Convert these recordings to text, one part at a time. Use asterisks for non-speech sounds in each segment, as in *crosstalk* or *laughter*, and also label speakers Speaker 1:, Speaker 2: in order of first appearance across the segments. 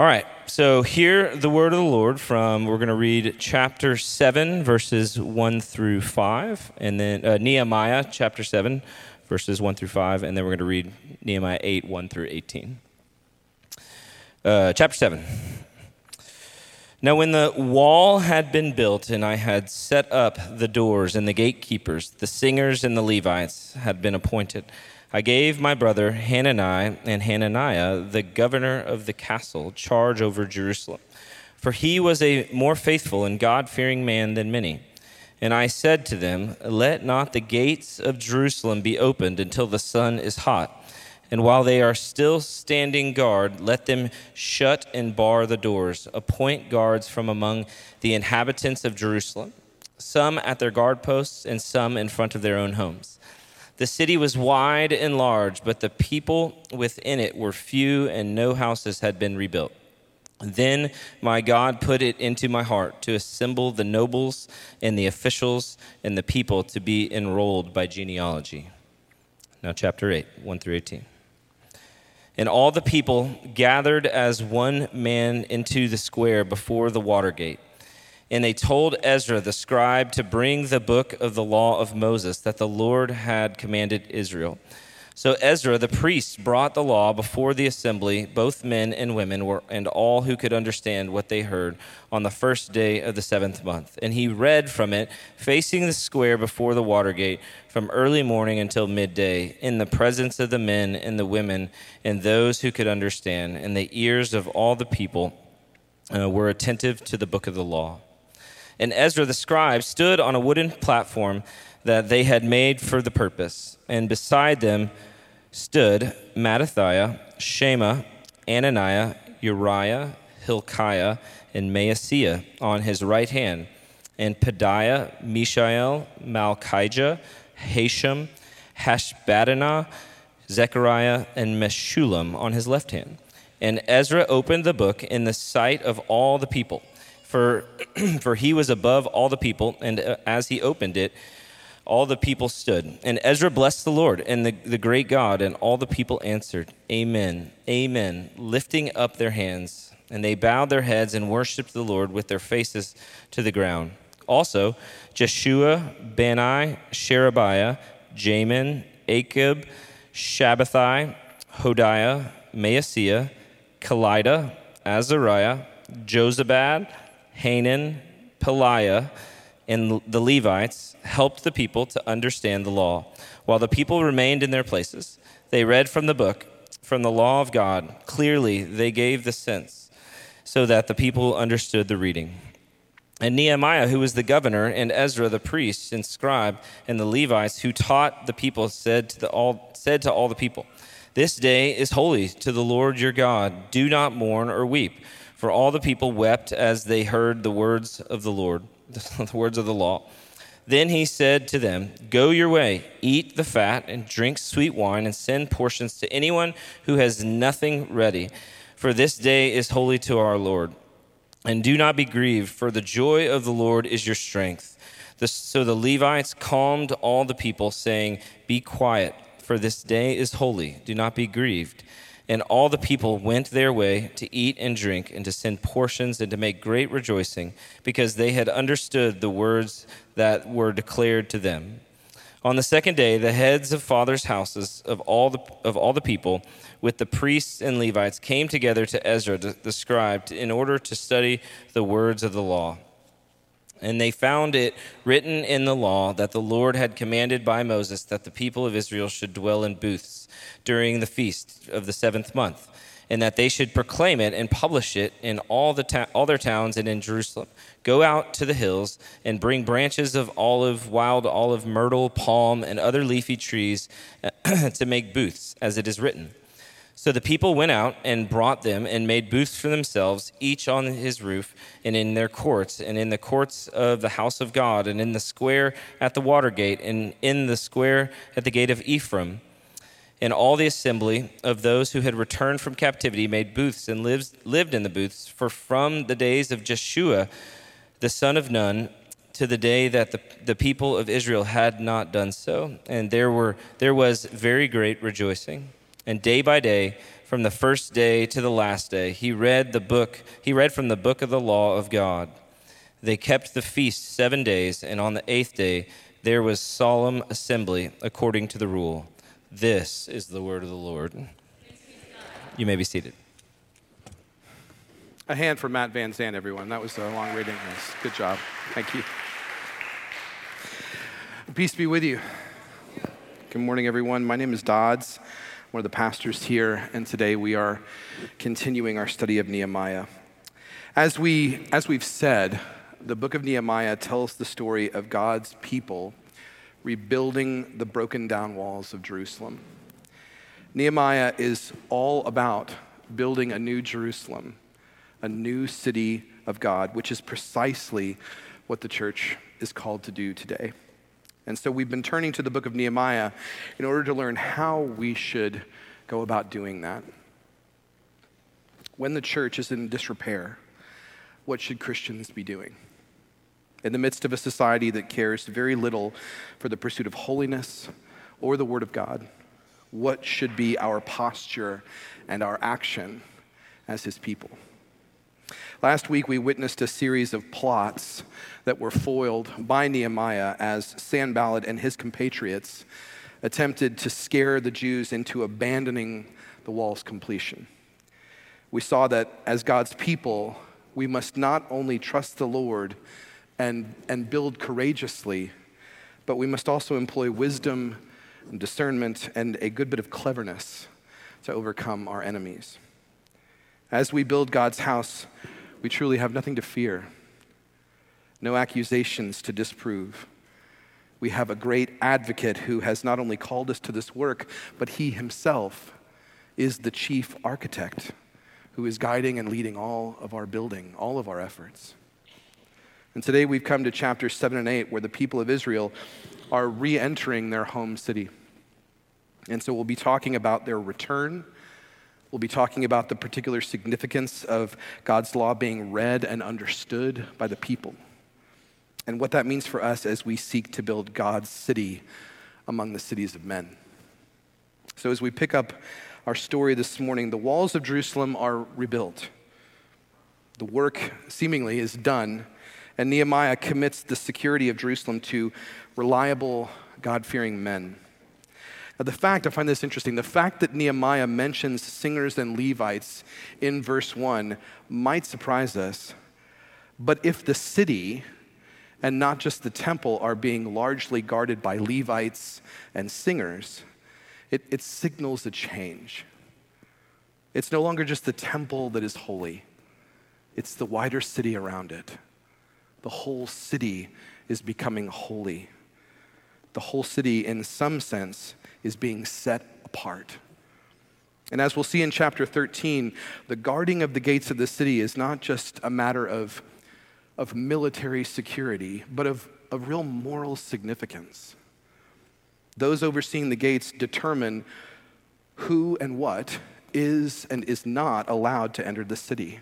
Speaker 1: All right, so hear the word of the Lord from, we're going to read chapter 7, verses 1 through 5, and then uh, Nehemiah chapter 7, verses 1 through 5, and then we're going to read Nehemiah 8, 1 through 18. Uh, chapter 7. Now, when the wall had been built, and I had set up the doors and the gatekeepers, the singers and the Levites had been appointed. I gave my brother Hanani and Hananiah, the governor of the castle, charge over Jerusalem. For he was a more faithful and God fearing man than many. And I said to them, Let not the gates of Jerusalem be opened until the sun is hot. And while they are still standing guard, let them shut and bar the doors. Appoint guards from among the inhabitants of Jerusalem, some at their guard posts and some in front of their own homes. The city was wide and large, but the people within it were few, and no houses had been rebuilt. Then my God put it into my heart to assemble the nobles and the officials and the people to be enrolled by genealogy. Now, chapter 8, 1 through 18. And all the people gathered as one man into the square before the water gate and they told Ezra the scribe to bring the book of the law of Moses that the Lord had commanded Israel. So Ezra the priest brought the law before the assembly, both men and women, were, and all who could understand what they heard, on the first day of the seventh month. And he read from it, facing the square before the water gate, from early morning until midday, in the presence of the men and the women and those who could understand. And the ears of all the people uh, were attentive to the book of the law and Ezra the scribe stood on a wooden platform that they had made for the purpose. And beside them stood Mattithiah, Shema, Ananiah, Uriah, Hilkiah, and Maaseiah on his right hand, and Pedaiah, Mishael, Malchijah, Hashum, Hashbaddanah, Zechariah, and Meshullam on his left hand. And Ezra opened the book in the sight of all the people for, *clears throat* for he was above all the people, and uh, as he opened it, all the people stood. And Ezra blessed the Lord and the, the great God, and all the people answered, Amen, Amen, lifting up their hands. And they bowed their heads and worshiped the Lord with their faces to the ground. Also, Jeshua, Bani, Sherebiah, Jamin, Akkub, Shabbethai, Hodiah, Maaseiah, Kelita, Azariah, Jozabad, Hanan, Pelaiah, and the Levites helped the people to understand the law. While the people remained in their places, they read from the book, from the law of God. Clearly, they gave the sense so that the people understood the reading. And Nehemiah, who was the governor, and Ezra, the priest and scribe, and the Levites who taught the people, said to, the all, said to all the people, This day is holy to the Lord your God. Do not mourn or weep. For all the people wept as they heard the words of the Lord, *laughs* the words of the law. Then he said to them, Go your way, eat the fat, and drink sweet wine, and send portions to anyone who has nothing ready. For this day is holy to our Lord. And do not be grieved, for the joy of the Lord is your strength. So the Levites calmed all the people, saying, Be quiet, for this day is holy. Do not be grieved. And all the people went their way to eat and drink and to send portions and to make great rejoicing because they had understood the words that were declared to them. On the second day, the heads of fathers' houses of all the, of all the people, with the priests and Levites, came together to Ezra the scribe in order to study the words of the law. And they found it written in the law that the Lord had commanded by Moses that the people of Israel should dwell in booths during the feast of the seventh month, and that they should proclaim it and publish it in all, the ta- all their towns and in Jerusalem. Go out to the hills and bring branches of olive, wild olive, myrtle, palm, and other leafy trees *clears throat* to make booths, as it is written. So the people went out and brought them and made booths for themselves, each on his roof, and in their courts, and in the courts of the house of God, and in the square at the water gate, and in the square at the gate of Ephraim. And all the assembly of those who had returned from captivity made booths and lived, lived in the booths. For from the days of Jeshua, the son of Nun, to the day that the, the people of Israel had not done so, and there, were, there was very great rejoicing. And day by day, from the first day to the last day. He read the book, he read from the book of the law of God. They kept the feast 7 days, and on the 8th day there was solemn assembly according to the rule. This is the word of the Lord. You may be seated.
Speaker 2: A hand for Matt Van Zandt, everyone. That was a long reading. Yes. Good job. Thank you. Peace be with you. Good morning, everyone. My name is Dodds. One of the pastors here, and today we are continuing our study of Nehemiah. As, we, as we've said, the book of Nehemiah tells the story of God's people rebuilding the broken down walls of Jerusalem. Nehemiah is all about building a new Jerusalem, a new city of God, which is precisely what the church is called to do today. And so we've been turning to the book of Nehemiah in order to learn how we should go about doing that. When the church is in disrepair, what should Christians be doing? In the midst of a society that cares very little for the pursuit of holiness or the Word of God, what should be our posture and our action as His people? Last week, we witnessed a series of plots that were foiled by Nehemiah as Sanballat and his compatriots attempted to scare the Jews into abandoning the wall's completion. We saw that as God's people, we must not only trust the Lord and, and build courageously, but we must also employ wisdom and discernment and a good bit of cleverness to overcome our enemies. As we build God's house, we truly have nothing to fear, no accusations to disprove. We have a great advocate who has not only called us to this work, but he himself is the chief architect who is guiding and leading all of our building, all of our efforts. And today we've come to chapters 7 and 8 where the people of Israel are re entering their home city. And so we'll be talking about their return We'll be talking about the particular significance of God's law being read and understood by the people, and what that means for us as we seek to build God's city among the cities of men. So, as we pick up our story this morning, the walls of Jerusalem are rebuilt. The work seemingly is done, and Nehemiah commits the security of Jerusalem to reliable, God fearing men. The fact, I find this interesting, the fact that Nehemiah mentions singers and Levites in verse 1 might surprise us. But if the city and not just the temple are being largely guarded by Levites and singers, it, it signals a change. It's no longer just the temple that is holy, it's the wider city around it. The whole city is becoming holy. The whole city, in some sense, is being set apart. And as we'll see in chapter 13, the guarding of the gates of the city is not just a matter of, of military security, but of, of real moral significance. Those overseeing the gates determine who and what is and is not allowed to enter the city.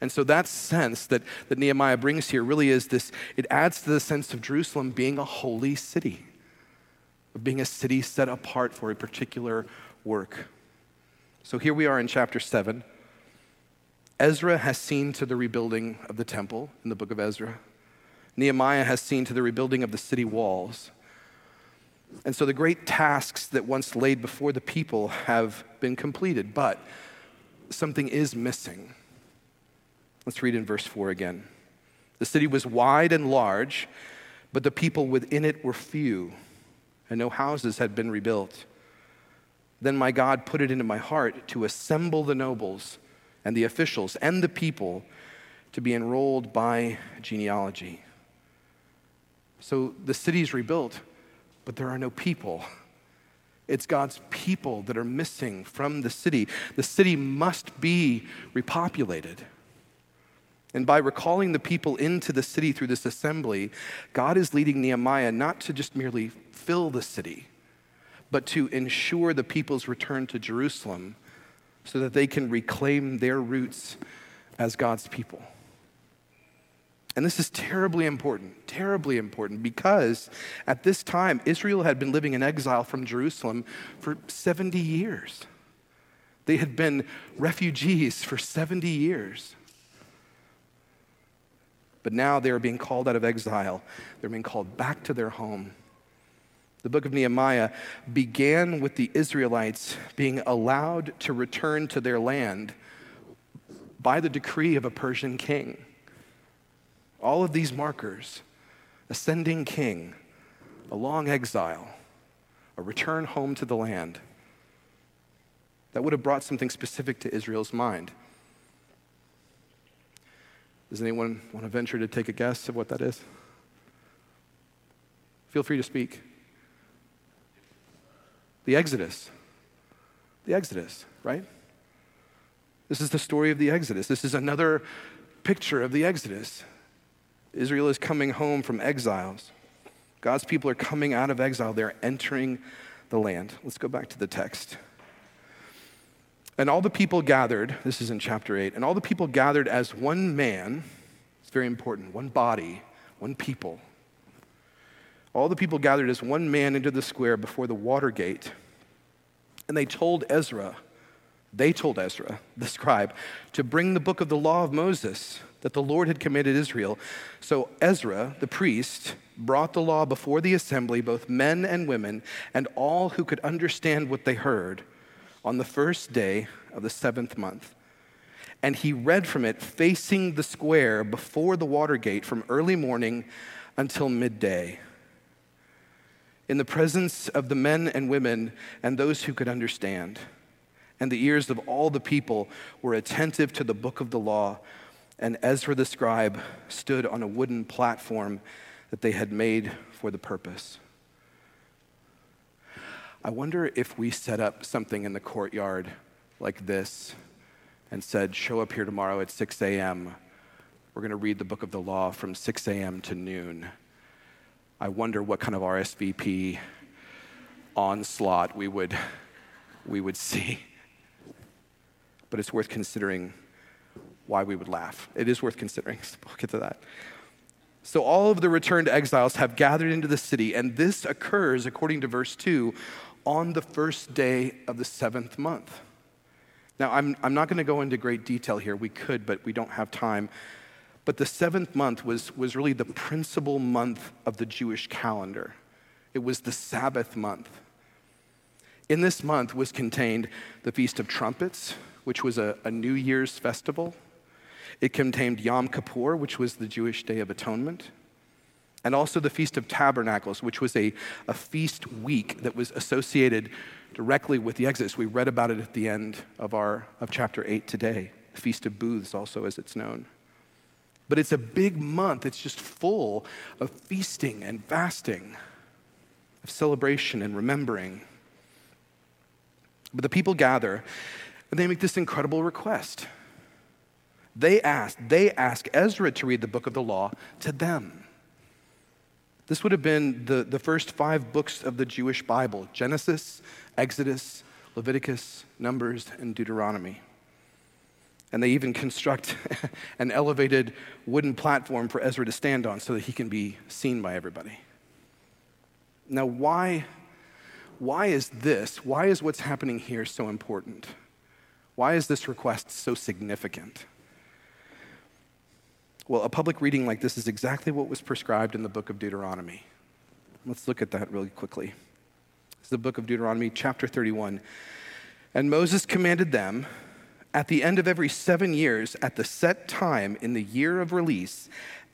Speaker 2: And so that sense that, that Nehemiah brings here really is this, it adds to the sense of Jerusalem being a holy city of being a city set apart for a particular work. So here we are in chapter 7. Ezra has seen to the rebuilding of the temple in the book of Ezra. Nehemiah has seen to the rebuilding of the city walls. And so the great tasks that once laid before the people have been completed, but something is missing. Let's read in verse 4 again. The city was wide and large, but the people within it were few and no houses had been rebuilt. Then my God put it into my heart to assemble the nobles and the officials and the people to be enrolled by genealogy. So the city's rebuilt, but there are no people. It's God's people that are missing from the city. The city must be repopulated. And by recalling the people into the city through this assembly, God is leading Nehemiah not to just merely fill the city, but to ensure the people's return to Jerusalem so that they can reclaim their roots as God's people. And this is terribly important, terribly important, because at this time, Israel had been living in exile from Jerusalem for 70 years. They had been refugees for 70 years. But now they are being called out of exile. They're being called back to their home. The book of Nehemiah began with the Israelites being allowed to return to their land by the decree of a Persian king. All of these markers ascending king, a long exile, a return home to the land that would have brought something specific to Israel's mind. Does anyone want to venture to take a guess of what that is? Feel free to speak. The Exodus. The Exodus, right? This is the story of the Exodus. This is another picture of the Exodus. Israel is coming home from exiles. God's people are coming out of exile. They're entering the land. Let's go back to the text. And all the people gathered, this is in chapter 8, and all the people gathered as one man, it's very important, one body, one people. All the people gathered as one man into the square before the water gate. And they told Ezra, they told Ezra, the scribe, to bring the book of the law of Moses that the Lord had commanded Israel. So Ezra, the priest, brought the law before the assembly, both men and women, and all who could understand what they heard on the first day of the seventh month. And he read from it facing the square before the water gate from early morning until midday. In the presence of the men and women and those who could understand. And the ears of all the people were attentive to the book of the law. And Ezra the scribe stood on a wooden platform that they had made for the purpose. I wonder if we set up something in the courtyard like this and said, Show up here tomorrow at 6 a.m. We're going to read the book of the law from 6 a.m. to noon. I wonder what kind of RSVP onslaught we would, we would see. But it's worth considering why we would laugh. It is worth considering. *laughs* We'll get to that. So, all of the returned exiles have gathered into the city, and this occurs, according to verse 2, on the first day of the seventh month. Now, I'm, I'm not going to go into great detail here. We could, but we don't have time. But the seventh month was, was really the principal month of the Jewish calendar, it was the Sabbath month. In this month was contained the Feast of Trumpets, which was a, a New Year's festival. It contained Yom Kippur, which was the Jewish Day of Atonement and also the Feast of Tabernacles, which was a, a feast week that was associated directly with the Exodus. We read about it at the end of, our, of chapter 8 today, the Feast of Booths, also as it's known. But it's a big month, it's just full of feasting and fasting, of celebration and remembering. But the people gather and they make this incredible request. They ask, they ask Ezra to read the book of the law to them. This would have been the, the first five books of the Jewish Bible Genesis, Exodus, Leviticus, Numbers, and Deuteronomy. And they even construct *laughs* an elevated wooden platform for Ezra to stand on so that he can be seen by everybody. Now, why, why is this, why is what's happening here so important? Why is this request so significant? Well, a public reading like this is exactly what was prescribed in the book of Deuteronomy. Let's look at that really quickly. It's the book of Deuteronomy, chapter 31. And Moses commanded them at the end of every seven years, at the set time in the year of release,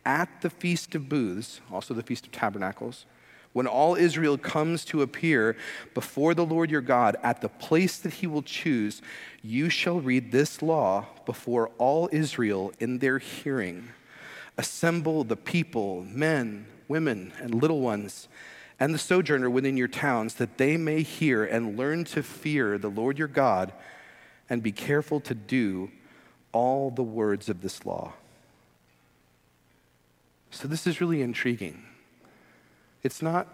Speaker 2: at the Feast of Booths, also the Feast of Tabernacles, when all Israel comes to appear before the Lord your God at the place that he will choose, you shall read this law before all Israel in their hearing. Assemble the people, men, women, and little ones, and the sojourner within your towns, that they may hear and learn to fear the Lord your God and be careful to do all the words of this law. So, this is really intriguing. It's not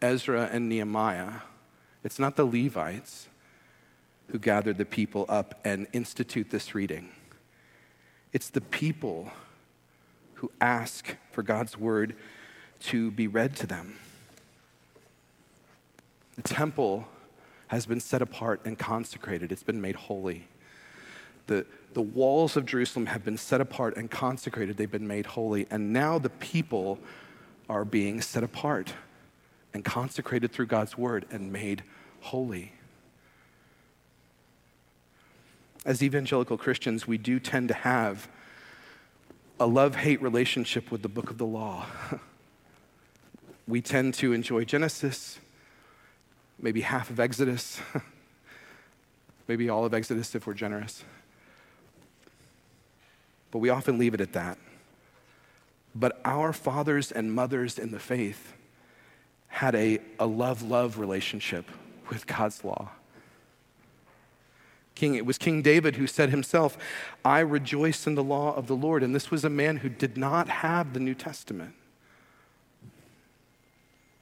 Speaker 2: Ezra and Nehemiah, it's not the Levites who gathered the people up and institute this reading. It's the people who ask for God's word to be read to them. The temple has been set apart and consecrated, it's been made holy. The, the walls of Jerusalem have been set apart and consecrated, they've been made holy. And now the people are being set apart and consecrated through God's word and made holy. As evangelical Christians, we do tend to have a love hate relationship with the book of the law. *laughs* we tend to enjoy Genesis, maybe half of Exodus, *laughs* maybe all of Exodus if we're generous. But we often leave it at that. But our fathers and mothers in the faith had a, a love love relationship with God's law. King, it was King David who said himself, I rejoice in the law of the Lord. And this was a man who did not have the New Testament.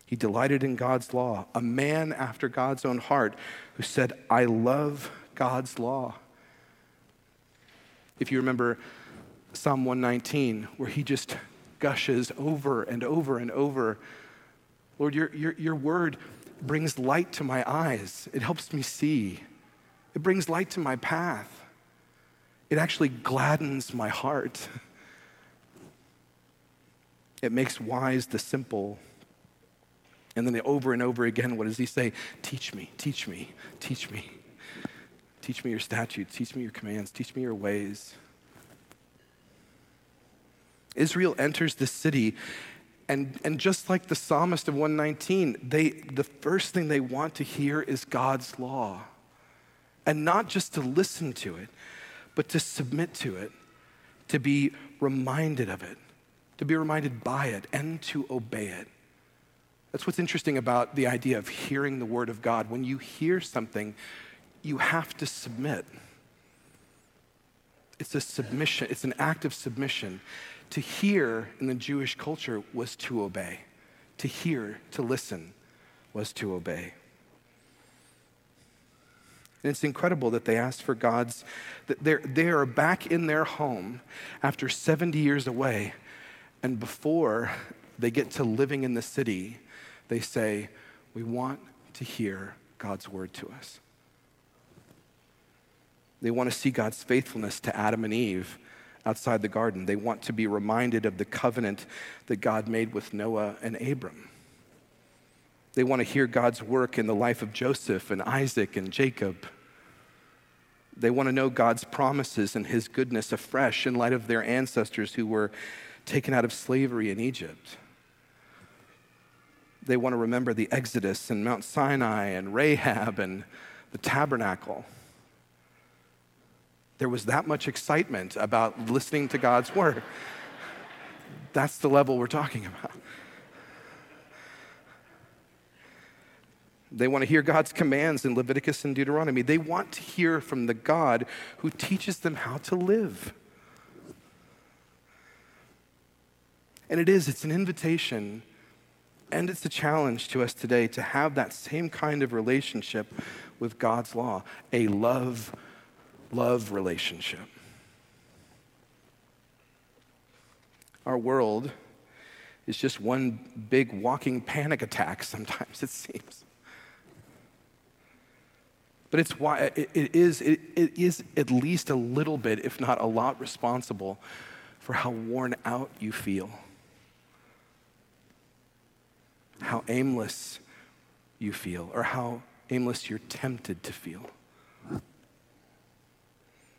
Speaker 2: He delighted in God's law, a man after God's own heart who said, I love God's law. If you remember Psalm 119, where he just gushes over and over and over Lord, your, your, your word brings light to my eyes, it helps me see. It brings light to my path. It actually gladdens my heart. *laughs* It makes wise the simple. And then over and over again, what does he say? Teach me, teach me, teach me. Teach me your statutes, teach me your commands, teach me your ways. Israel enters the city, and, and just like the psalmist of 119, they, the first thing they want to hear is God's law and not just to listen to it, but to submit to it, to be reminded of it, to be reminded by it, and to obey it. That's what's interesting about the idea of hearing the word of God. When you hear something, you have to submit. It's a submission, it's an act of submission. To hear in the Jewish culture was to obey. To hear, to listen, was to obey. And it's incredible that they asked for God's, that they're, they are back in their home after 70 years away. And before they get to living in the city, they say, We want to hear God's word to us. They want to see God's faithfulness to Adam and Eve outside the garden. They want to be reminded of the covenant that God made with Noah and Abram. They want to hear God's work in the life of Joseph and Isaac and Jacob. They want to know God's promises and his goodness afresh in light of their ancestors who were taken out of slavery in Egypt. They want to remember the Exodus and Mount Sinai and Rahab and the tabernacle. There was that much excitement about listening to God's word. That's the level we're talking about. They want to hear God's commands in Leviticus and Deuteronomy. They want to hear from the God who teaches them how to live. And it is, it's an invitation and it's a challenge to us today to have that same kind of relationship with God's law, a love, love relationship. Our world is just one big walking panic attack sometimes, *laughs* it seems. But it's why it, is, it, it is at least a little bit, if not a lot, responsible for how worn out you feel, how aimless you feel, or how aimless you're tempted to feel.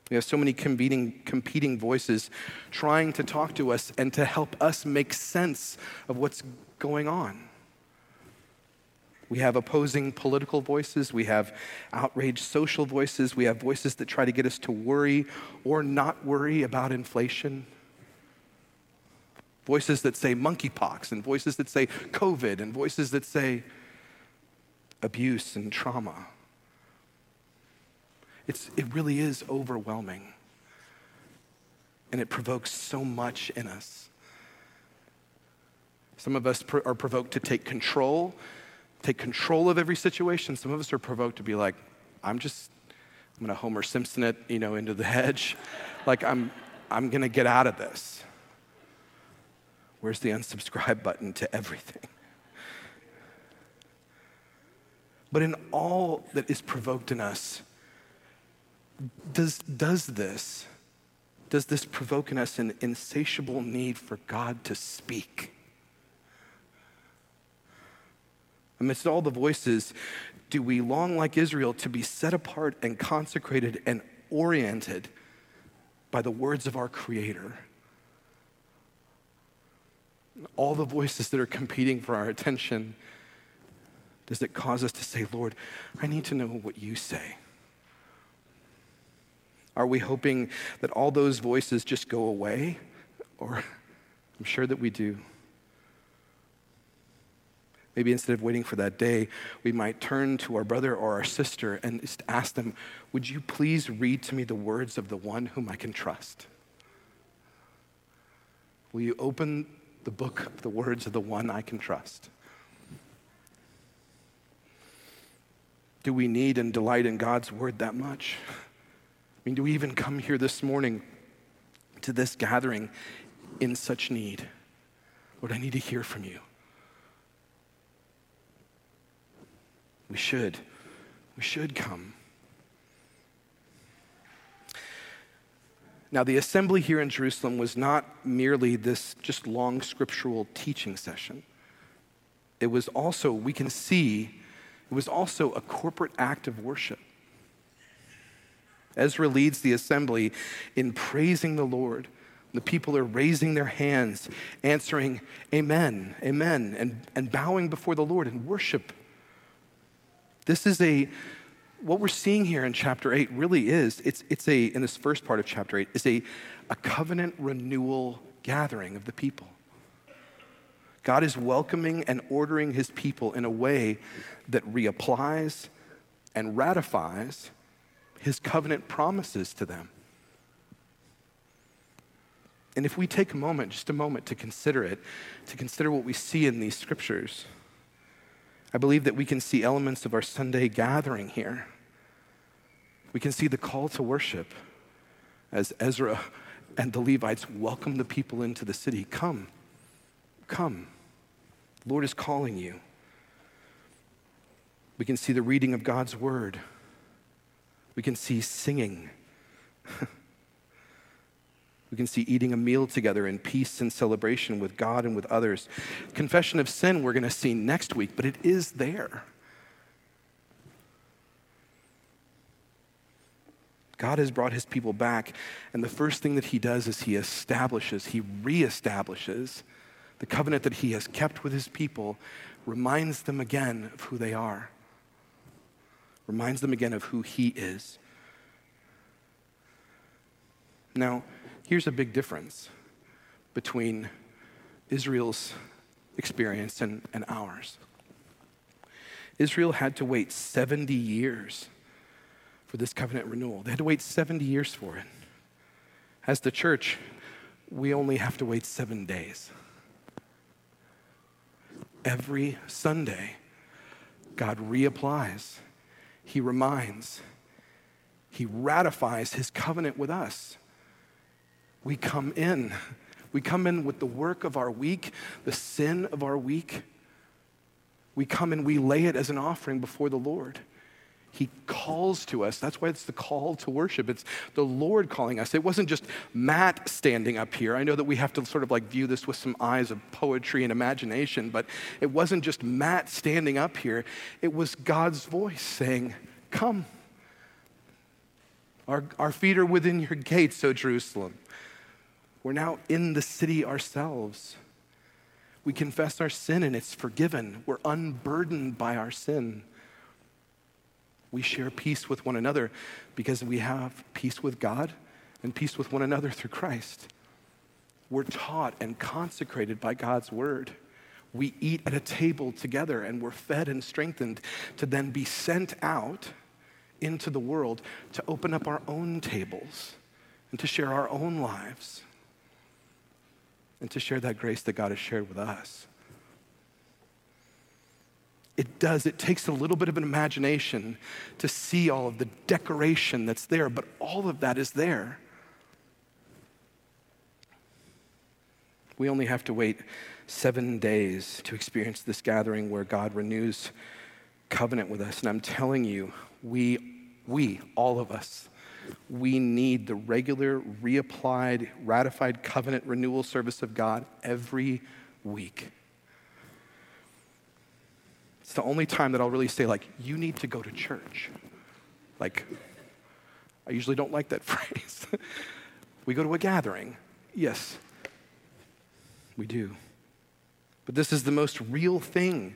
Speaker 2: We have so many competing, competing voices trying to talk to us and to help us make sense of what's going on. We have opposing political voices. We have outraged social voices. We have voices that try to get us to worry or not worry about inflation. Voices that say monkeypox, and voices that say COVID, and voices that say abuse and trauma. It's, it really is overwhelming. And it provokes so much in us. Some of us are provoked to take control take control of every situation. Some of us are provoked to be like, I'm just, I'm gonna Homer Simpson it, you know, into the hedge. *laughs* like I'm, I'm gonna get out of this. Where's the unsubscribe button to everything? But in all that is provoked in us, does, does this, does this provoke in us an insatiable need for God to speak? Amidst all the voices, do we long like Israel to be set apart and consecrated and oriented by the words of our Creator? All the voices that are competing for our attention, does it cause us to say, Lord, I need to know what you say? Are we hoping that all those voices just go away? Or I'm sure that we do. Maybe instead of waiting for that day, we might turn to our brother or our sister and just ask them, Would you please read to me the words of the one whom I can trust? Will you open the book of the words of the one I can trust? Do we need and delight in God's word that much? I mean, do we even come here this morning to this gathering in such need? Lord, I need to hear from you. We should. We should come. Now, the assembly here in Jerusalem was not merely this just long scriptural teaching session. It was also, we can see, it was also a corporate act of worship. Ezra leads the assembly in praising the Lord. The people are raising their hands, answering, Amen, Amen, and, and bowing before the Lord in worship this is a, what we're seeing here in chapter 8 really is, it's, it's a, in this first part of chapter 8, is a, a covenant renewal gathering of the people. God is welcoming and ordering his people in a way that reapplies and ratifies his covenant promises to them. And if we take a moment, just a moment to consider it, to consider what we see in these scriptures, I believe that we can see elements of our Sunday gathering here. We can see the call to worship as Ezra and the Levites welcome the people into the city. Come, come. The Lord is calling you. We can see the reading of God's word. We can see singing. *laughs* We can see eating a meal together in peace and celebration with God and with others. Confession of sin, we're going to see next week, but it is there. God has brought his people back, and the first thing that he does is he establishes, he reestablishes the covenant that he has kept with his people, reminds them again of who they are, reminds them again of who he is. Now, Here's a big difference between Israel's experience and, and ours. Israel had to wait 70 years for this covenant renewal. They had to wait 70 years for it. As the church, we only have to wait seven days. Every Sunday, God reapplies, He reminds, He ratifies His covenant with us we come in. We come in with the work of our week, the sin of our week. We come and we lay it as an offering before the Lord. He calls to us. That's why it's the call to worship. It's the Lord calling us. It wasn't just Matt standing up here. I know that we have to sort of like view this with some eyes of poetry and imagination, but it wasn't just Matt standing up here. It was God's voice saying, Come. Our, our feet are within your gates, O Jerusalem. We're now in the city ourselves. We confess our sin and it's forgiven. We're unburdened by our sin. We share peace with one another because we have peace with God and peace with one another through Christ. We're taught and consecrated by God's word. We eat at a table together and we're fed and strengthened to then be sent out into the world to open up our own tables and to share our own lives and to share that grace that God has shared with us. It does, it takes a little bit of an imagination to see all of the decoration that's there, but all of that is there. We only have to wait seven days to experience this gathering where God renews covenant with us. And I'm telling you, we, we, all of us, we need the regular, reapplied, ratified covenant renewal service of God every week. It's the only time that I'll really say, like, you need to go to church. Like, I usually don't like that *laughs* phrase. we go to a gathering. Yes, we do. But this is the most real thing.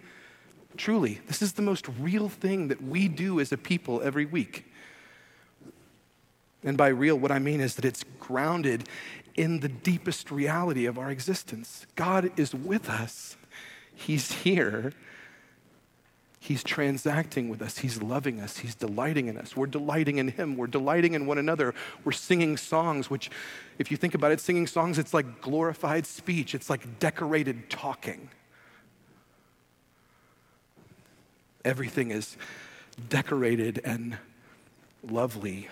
Speaker 2: Truly, this is the most real thing that we do as a people every week. And by real, what I mean is that it's grounded in the deepest reality of our existence. God is with us, He's here. He's transacting with us. He's loving us. He's delighting in us. We're delighting in Him. We're delighting in one another. We're singing songs, which, if you think about it, singing songs, it's like glorified speech, it's like decorated talking. Everything is decorated and lovely.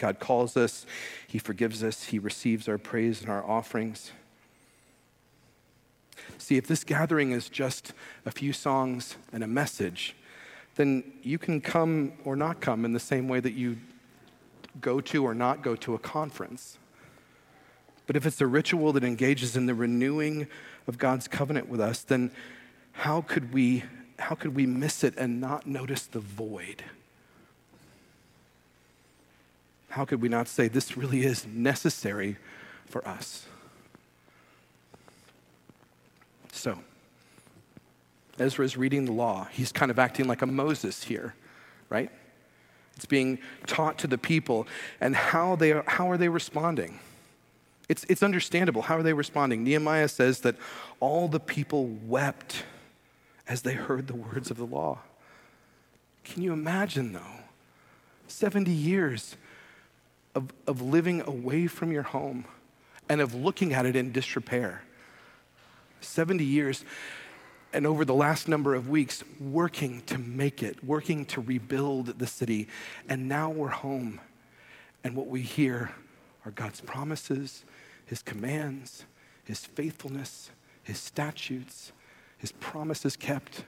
Speaker 2: God calls us, He forgives us, He receives our praise and our offerings. See, if this gathering is just a few songs and a message, then you can come or not come in the same way that you go to or not go to a conference. But if it's a ritual that engages in the renewing of God's covenant with us, then how could we, how could we miss it and not notice the void? How could we not say this really is necessary for us? So, Ezra is reading the law. He's kind of acting like a Moses here, right? It's being taught to the people. And how, they are, how are they responding? It's, it's understandable. How are they responding? Nehemiah says that all the people wept as they heard the words of the law. Can you imagine, though? 70 years of, of living away from your home and of looking at it in disrepair. 70 years, and over the last number of weeks, working to make it, working to rebuild the city. And now we're home. And what we hear are God's promises, His commands, His faithfulness, His statutes, His promises kept.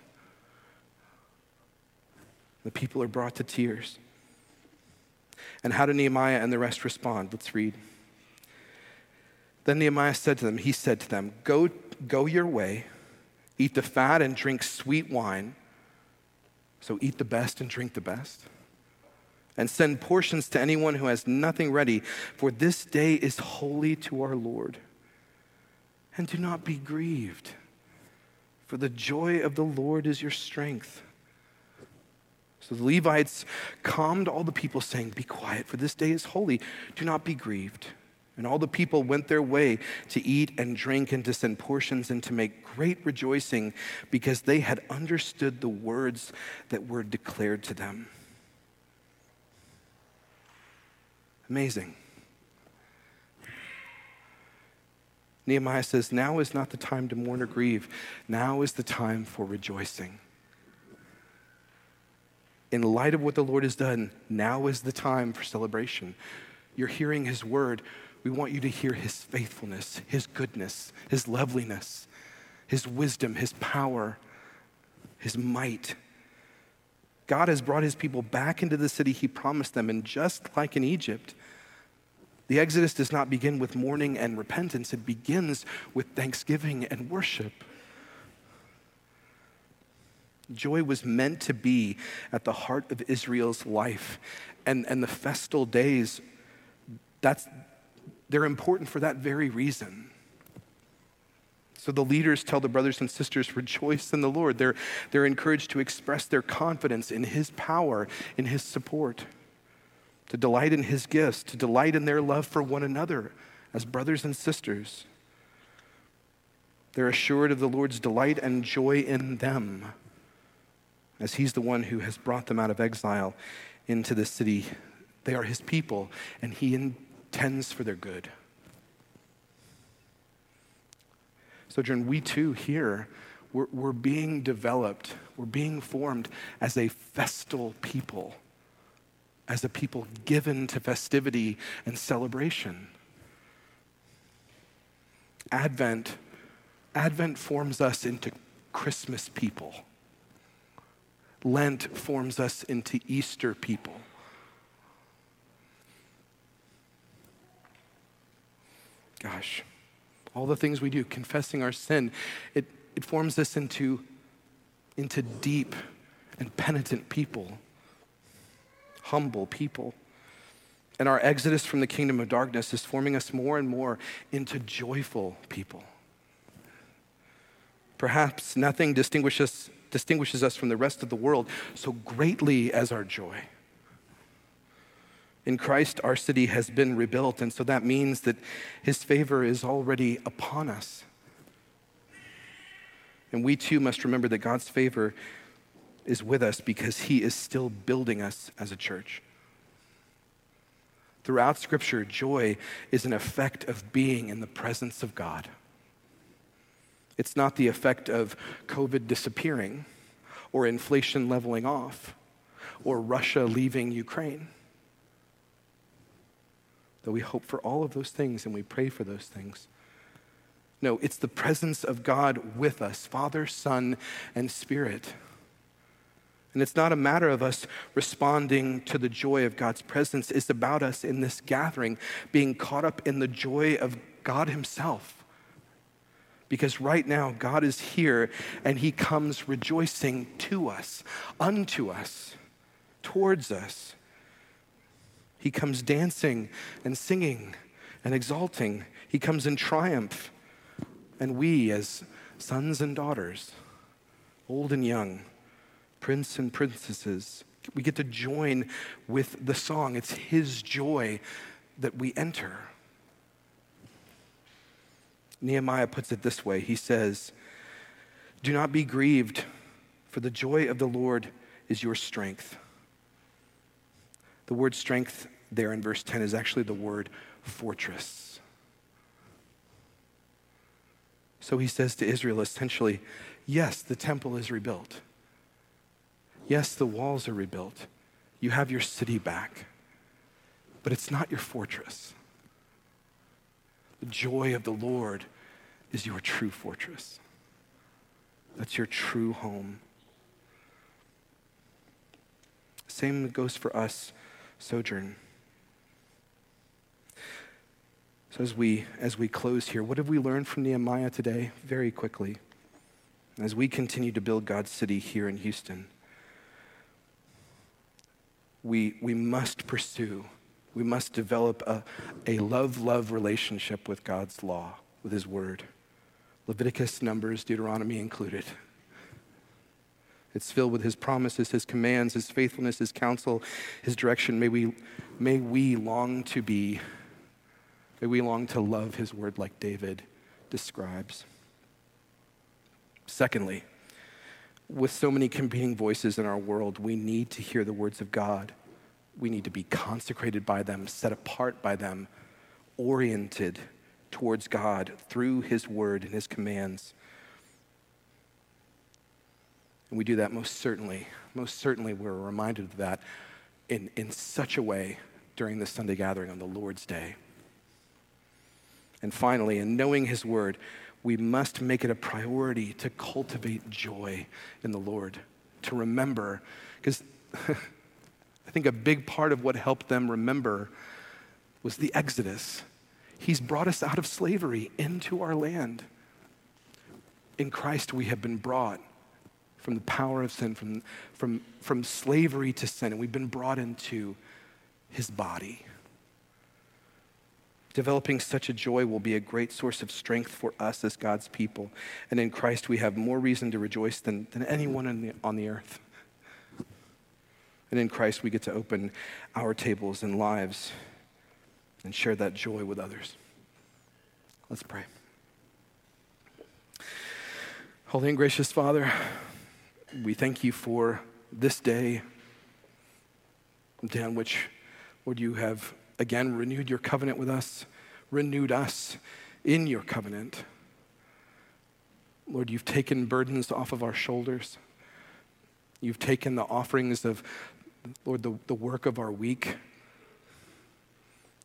Speaker 2: The people are brought to tears. And how do Nehemiah and the rest respond? Let's read. Then Nehemiah said to them, He said to them, Go, go your way, eat the fat and drink sweet wine. So eat the best and drink the best. And send portions to anyone who has nothing ready, for this day is holy to our Lord. And do not be grieved, for the joy of the Lord is your strength. So the Levites calmed all the people, saying, Be quiet, for this day is holy. Do not be grieved. And all the people went their way to eat and drink and to send portions and to make great rejoicing because they had understood the words that were declared to them. Amazing. Nehemiah says, Now is not the time to mourn or grieve. Now is the time for rejoicing in light of what the Lord has done, now is the time for celebration. You're hearing His word. We want you to hear His faithfulness, His goodness, His loveliness, His wisdom, His power, His might. God has brought His people back into the city He promised them, and just like in Egypt, the Exodus does not begin with mourning and repentance, it begins with thanksgiving and worship. Joy was meant to be at the heart of Israel's life. And, and the festal days, that's, they're important for that very reason. So the leaders tell the brothers and sisters, rejoice in the Lord. They're, they're encouraged to express their confidence in His power, in His support, to delight in His gifts, to delight in their love for one another as brothers and sisters. They're assured of the Lord's delight and joy in them as he's the one who has brought them out of exile into the city. They are his people, and he intends for their good. So, Sojourn, we too here, we're, we're being developed, we're being formed as a festal people, as a people given to festivity and celebration. Advent Advent forms us into Christmas people. Lent forms us into Easter people. Gosh, all the things we do, confessing our sin, it, it forms us into, into deep and penitent people, humble people. And our exodus from the kingdom of darkness is forming us more and more into joyful people. Perhaps nothing distinguishes, distinguishes us from the rest of the world so greatly as our joy. In Christ, our city has been rebuilt, and so that means that his favor is already upon us. And we too must remember that God's favor is with us because he is still building us as a church. Throughout Scripture, joy is an effect of being in the presence of God. It's not the effect of COVID disappearing or inflation leveling off or Russia leaving Ukraine. Though we hope for all of those things and we pray for those things. No, it's the presence of God with us, Father, Son, and Spirit. And it's not a matter of us responding to the joy of God's presence. It's about us in this gathering being caught up in the joy of God Himself. Because right now, God is here and He comes rejoicing to us, unto us, towards us. He comes dancing and singing and exalting. He comes in triumph. And we, as sons and daughters, old and young, prince and princesses. We get to join with the song. It's His joy that we enter. Nehemiah puts it this way He says, Do not be grieved, for the joy of the Lord is your strength. The word strength there in verse 10 is actually the word fortress. So he says to Israel essentially, Yes, the temple is rebuilt. Yes, the walls are rebuilt. You have your city back, but it's not your fortress. The joy of the Lord is your true fortress. That's your true home. Same goes for us, Sojourn. So as we as we close here, what have we learned from Nehemiah today? Very quickly. As we continue to build God's city here in Houston we, we must pursue, we must develop a, a love love relationship with God's law, with His Word. Leviticus, Numbers, Deuteronomy included. It's filled with His promises, His commands, His faithfulness, His counsel, His direction. May we, may we long to be, may we long to love His Word like David describes. Secondly, with so many competing voices in our world, we need to hear the words of God. We need to be consecrated by them, set apart by them, oriented towards God through His word and His commands. And we do that most certainly. Most certainly, we're reminded of that in, in such a way during the Sunday gathering on the Lord's Day. And finally, in knowing His word, we must make it a priority to cultivate joy in the Lord, to remember, because *laughs* I think a big part of what helped them remember was the Exodus. He's brought us out of slavery into our land. In Christ, we have been brought from the power of sin, from, from, from slavery to sin, and we've been brought into his body. Developing such a joy will be a great source of strength for us as God's people. And in Christ, we have more reason to rejoice than, than anyone the, on the earth. And in Christ, we get to open our tables and lives and share that joy with others. Let's pray. Holy and gracious Father, we thank you for this day, day on which, Lord, you have again renewed your covenant with us, renewed us in your covenant. Lord, you've taken burdens off of our shoulders. You've taken the offerings of, Lord, the, the work of our week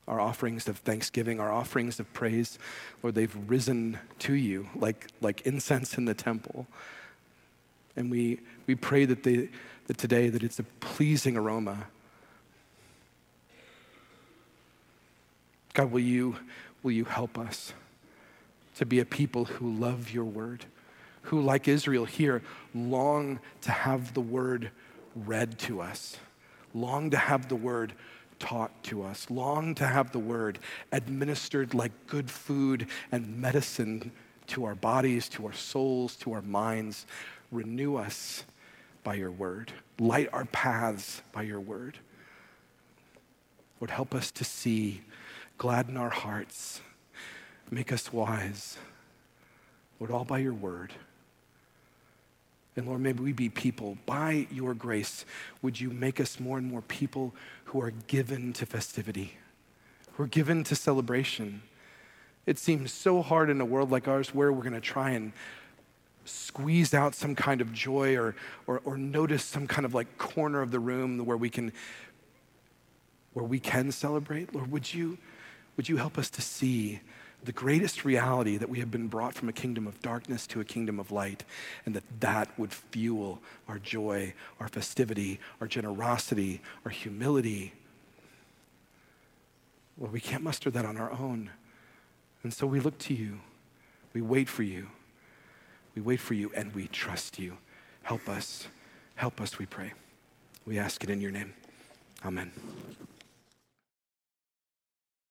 Speaker 2: our offerings of thanksgiving, our offerings of praise, Lord, they've risen to you like, like incense in the temple. And we, we pray that, they, that today that it's a pleasing aroma. God, will you, will you help us to be a people who love your word, who, like Israel here, long to have the word read to us, long to have the word taught to us, long to have the word administered like good food and medicine to our bodies, to our souls, to our minds. Renew us by your word, light our paths by your word. Lord, help us to see, gladden our hearts, make us wise. Lord, all by your word. And Lord, maybe we be people by your grace. Would you make us more and more people who are given to festivity, who are given to celebration? It seems so hard in a world like ours where we're going to try and squeeze out some kind of joy or, or, or notice some kind of like corner of the room where we can where we can celebrate lord would you would you help us to see the greatest reality that we have been brought from a kingdom of darkness to a kingdom of light, and that that would fuel our joy, our festivity, our generosity, our humility. Well, we can't muster that on our own. And so we look to you. We wait for you. We wait for you and we trust you. Help us. Help us, we pray. We ask it in your name. Amen.